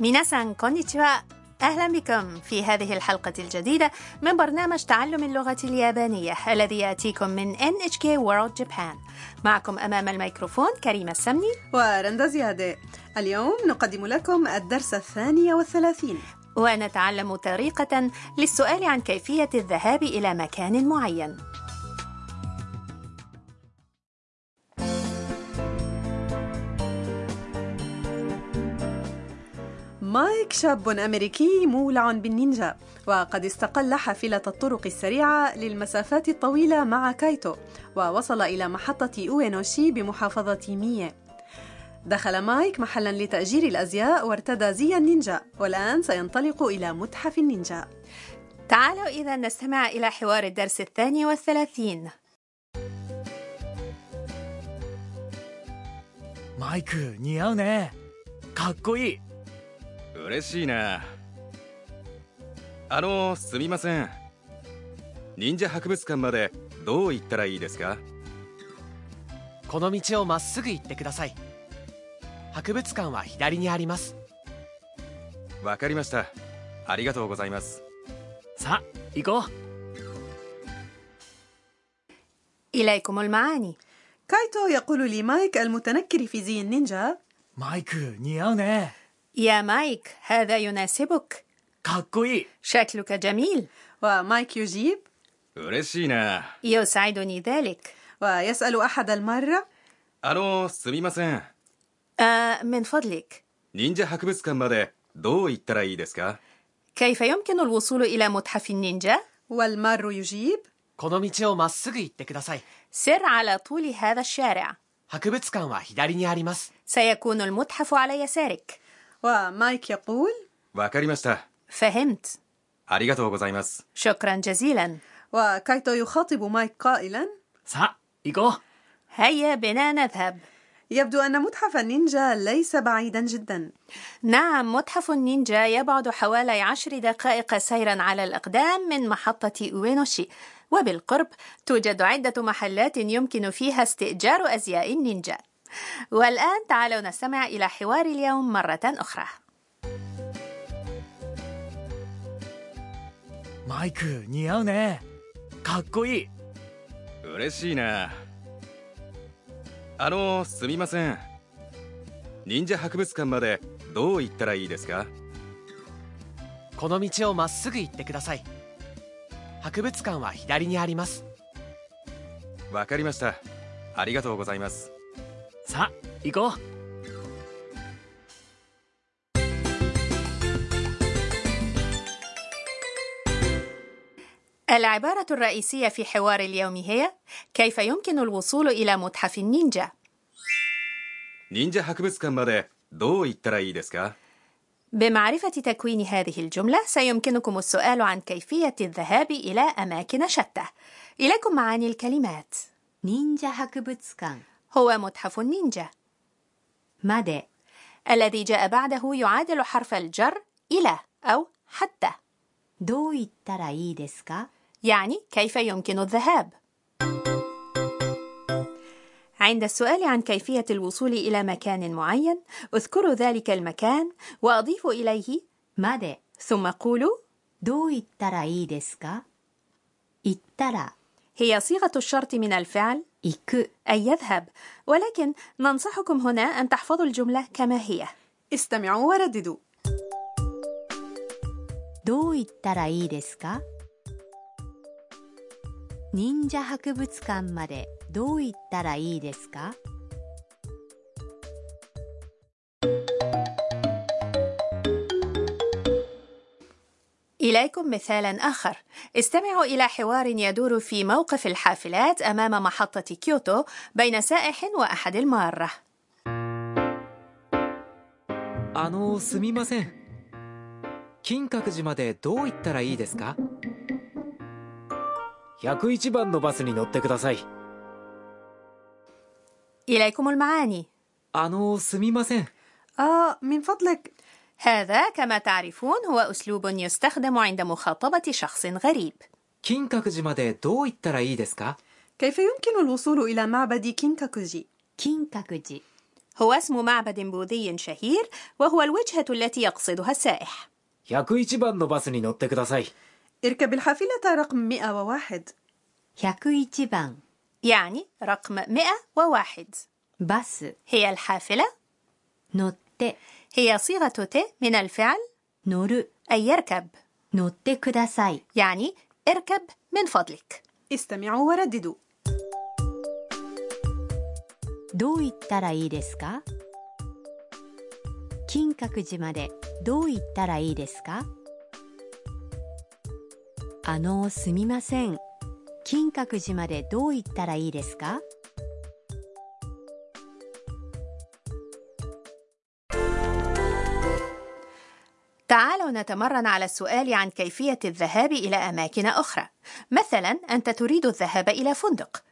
ميناسان كونيتشوا. أهلا بكم في هذه الحلقة الجديدة من برنامج تعلم اللغة اليابانية الذي يأتيكم من NHK World Japan. معكم أمام الميكروفون كريمة السمني. ورندا زيادة. اليوم نقدم لكم الدرس الثاني والثلاثين. ونتعلم طريقة للسؤال عن كيفية الذهاب إلى مكان معين. مايك شاب أمريكي مولع بالنينجا وقد استقل حافلة الطرق السريعة للمسافات الطويلة مع كايتو ووصل إلى محطة أوينوشي بمحافظة مية دخل مايك محلا لتأجير الأزياء وارتدى زي النينجا والآن سينطلق إلى متحف النينجا تعالوا إذا نستمع إلى حوار الدرس الثاني والثلاثين マイク似合うねかっこいい 嬉しいなあのすみません忍者博物館までどう行ったらいいですかこの道をまっすぐ行ってください博物館は左にありますわかりましたありがとうございますさあ行こう إليكم المعاني كايتو يقول لمايك المتنكر في زي النينجا マイク似合うね يا مايك هذا يناسبك かっこいい شكلك جميل ومايك يجيب 嬉しいな يسعدني ذلك ويسأل أحد المرة あのすみません آه من فضلك 忍者博物館までどう行ったらいいですか كيف يمكن الوصول إلى متحف النينجا؟ والمار يجيب この道をまっすぐ行ってください سر على طول هذا الشارع 博物館は左にあります سيكون المتحف على يسارك ومايك يقول わかりました فهمت ありがとうございます شكرا جزيلا وكايتو يخاطب مايك قائلا さあ行こう هيا بنا نذهب يبدو أن متحف النينجا ليس بعيدا جدا نعم متحف النينجا يبعد حوالي عشر دقائق سيرا على الأقدام من محطة أوينوشي وبالقرب توجد عدة محلات يمكن فيها استئجار أزياء النينجا والآن تعالوا نستمع إلى حوار اليوم مرة أخرى マイク似合うねかっこいい嬉しいなあのすみません忍者博物館までどう行ったらいいですかこの道をまっすぐ行ってください博物館は左にありますわかりましたありがとうございます さあ行こう العبارة الرئيسية في حوار اليوم هي كيف يمكن الوصول إلى متحف النينجا؟ 忍者博物館までどう行ったらいいですか بمعرفة تكوين هذه الجملة سيمكنكم السؤال عن كيفية الذهاب إلى أماكن شتى. إليكم معاني الكلمات. 忍者博物館 هو متحف النينجا まで الذي جاء بعده يعادل حرف الجر إلى أو حتى どう言ったらいいですか يعني كيف يمكن الذهاب عند السؤال عن كيفية الوصول إلى مكان معين اذكروا ذلك المكان وأضيفوا إليه まで ثم قولوا どう言ったらいいですか言ったら هي صيغة الشرط من الفعل 行く أي يذهب ولكن ننصحكم هنا أن تحفظوا الجملة كما هي استمعوا ورددوا どう言ったらいいですか忍者博物館までどう言ったらいいですか إليكم مثالا آخر استمعوا إلى حوار يدور في موقف الحافلات أمام محطة كيوتو بين سائح وأحد المارة あのすみません金閣寺までどう行ったらいいですか101番のバスに乗ってください إليكم المعاني あのすみません آه من فضلك هذا كما تعرفون هو أسلوب يستخدم عند مخاطبة شخص غريب 金閣寺までどう行ったらいいですか كيف يمكن الوصول إلى معبد كينكاكوجي؟ 金閣寺 هو اسم معبد بوذي شهير وهو الوجهة التي يقصدها السائح 101番のバスに乗ってください اركب الحافلة رقم 101 101番 يعني رقم 101 バス هي الحافلة 乗っ て هي صيغة ت من الفعل 乗る أي يركب 乗ってください يعني اركب من فضلك استمعوا ورددوا どう行ったらいいですか金閣寺までどう行ったらいいですかあのすみません金閣寺までどう行ったらいいですか تعالوا نتمرن على السؤال عن كيفية الذهاب إلى أماكن أخرى. مثلا أنت تريد الذهاب إلى فندق.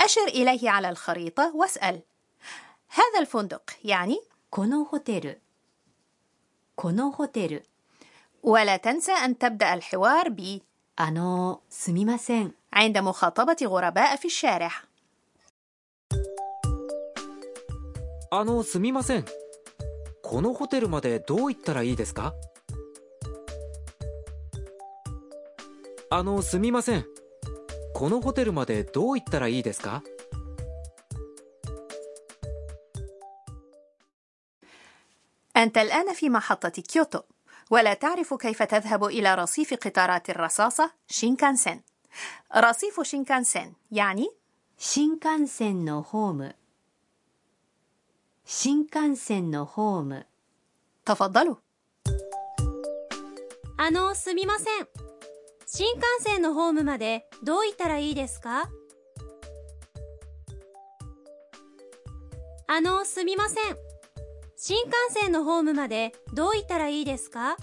أشر إليه على الخريطة واسأل: هذا الفندق يعني このホテルこのホテル ولا تنسى أن تبدأ الحوار ب あのすみません عند مخاطبة غرباء في الشارع. あのすみませんこのホテルまでどう行ったらいいですか あのすみませんこのホテルまでどう行ったらいいですか أنت الآن في محطة كيوتو ولا تعرف كيف تذهب إلى رصيف قطارات الرصاصة شينكانسن. رصيف شينكانسن يعني 新幹線のホーム新幹線のホーム تفضلوا あのすみません 新幹線のホームまでどう行ったらいいですかあのすみません新幹線のホームまでどう行ったらいいですか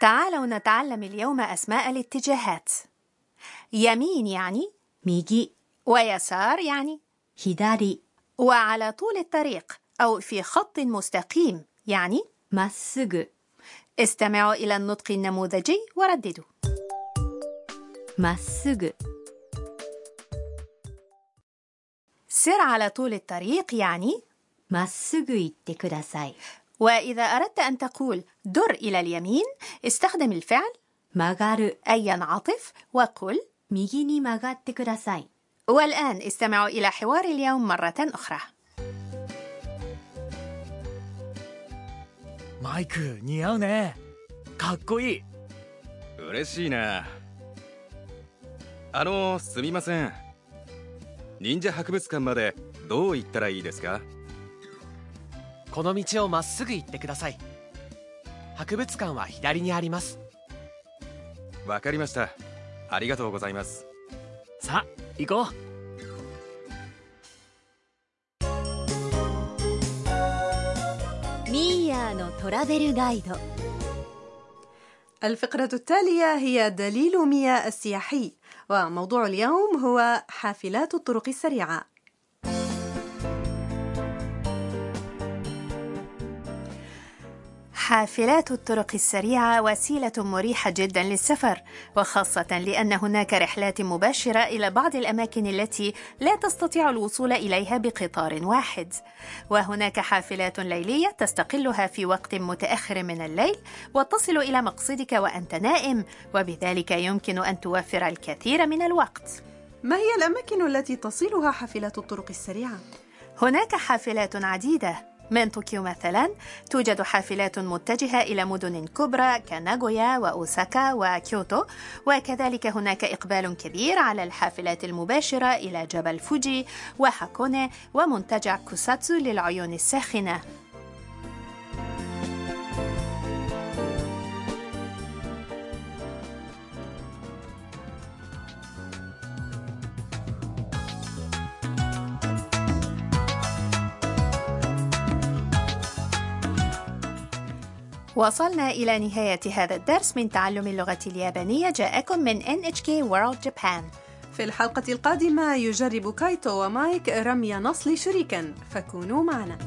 تعالوا نتعلم اليوم أسماء الاتجاهات. يمين يعني 右 ويسار يعني 左 وعلى طول الطريق أو في خط مستقيم يعني まっすぐ استمعوا إلى النطق النموذجي ورددوا. まっすぐ سر على طول الطريق يعني まっすぐ وإذا أردت أن تقول در إلى اليمين استخدم الفعل 曲がる أي ينعطف وقل ميجيني مغاتي والآن استمعوا إلى حوار اليوم مرة أخرى. マイク似合うね。かっこいい。嬉しいな。あのすみません。忍者博物館までどう行ったらいいですか？この道をまっすぐ行ってください。博物館は左にあります。わかりました。ありがとうございます。さあ行こうのトラベルガイド الفقرة التالية هي دليل مياه السياحي وموضوع اليوم هو حافلات الطرق السريعة حافلات الطرق السريعة وسيلة مريحة جدا للسفر وخاصة لأن هناك رحلات مباشرة إلى بعض الأماكن التي لا تستطيع الوصول إليها بقطار واحد وهناك حافلات ليلية تستقلها في وقت متأخر من الليل وتصل إلى مقصدك وأنت نائم وبذلك يمكن أن توفر الكثير من الوقت ما هي الأماكن التي تصلها حافلات الطرق السريعة؟ هناك حافلات عديدة من طوكيو مثلا توجد حافلات متجهة إلى مدن كبرى كناغويا وأوساكا وكيوتو وكذلك هناك إقبال كبير على الحافلات المباشرة إلى جبل فوجي وهاكوني ومنتجع كوساتسو للعيون الساخنة. وصلنا إلى نهاية هذا الدرس من تعلم اللغة اليابانية. جاءكم من NHK World Japan. في الحلقة القادمة يجرب كايتو ومايك رمي نصل شريكا. فكونوا معنا.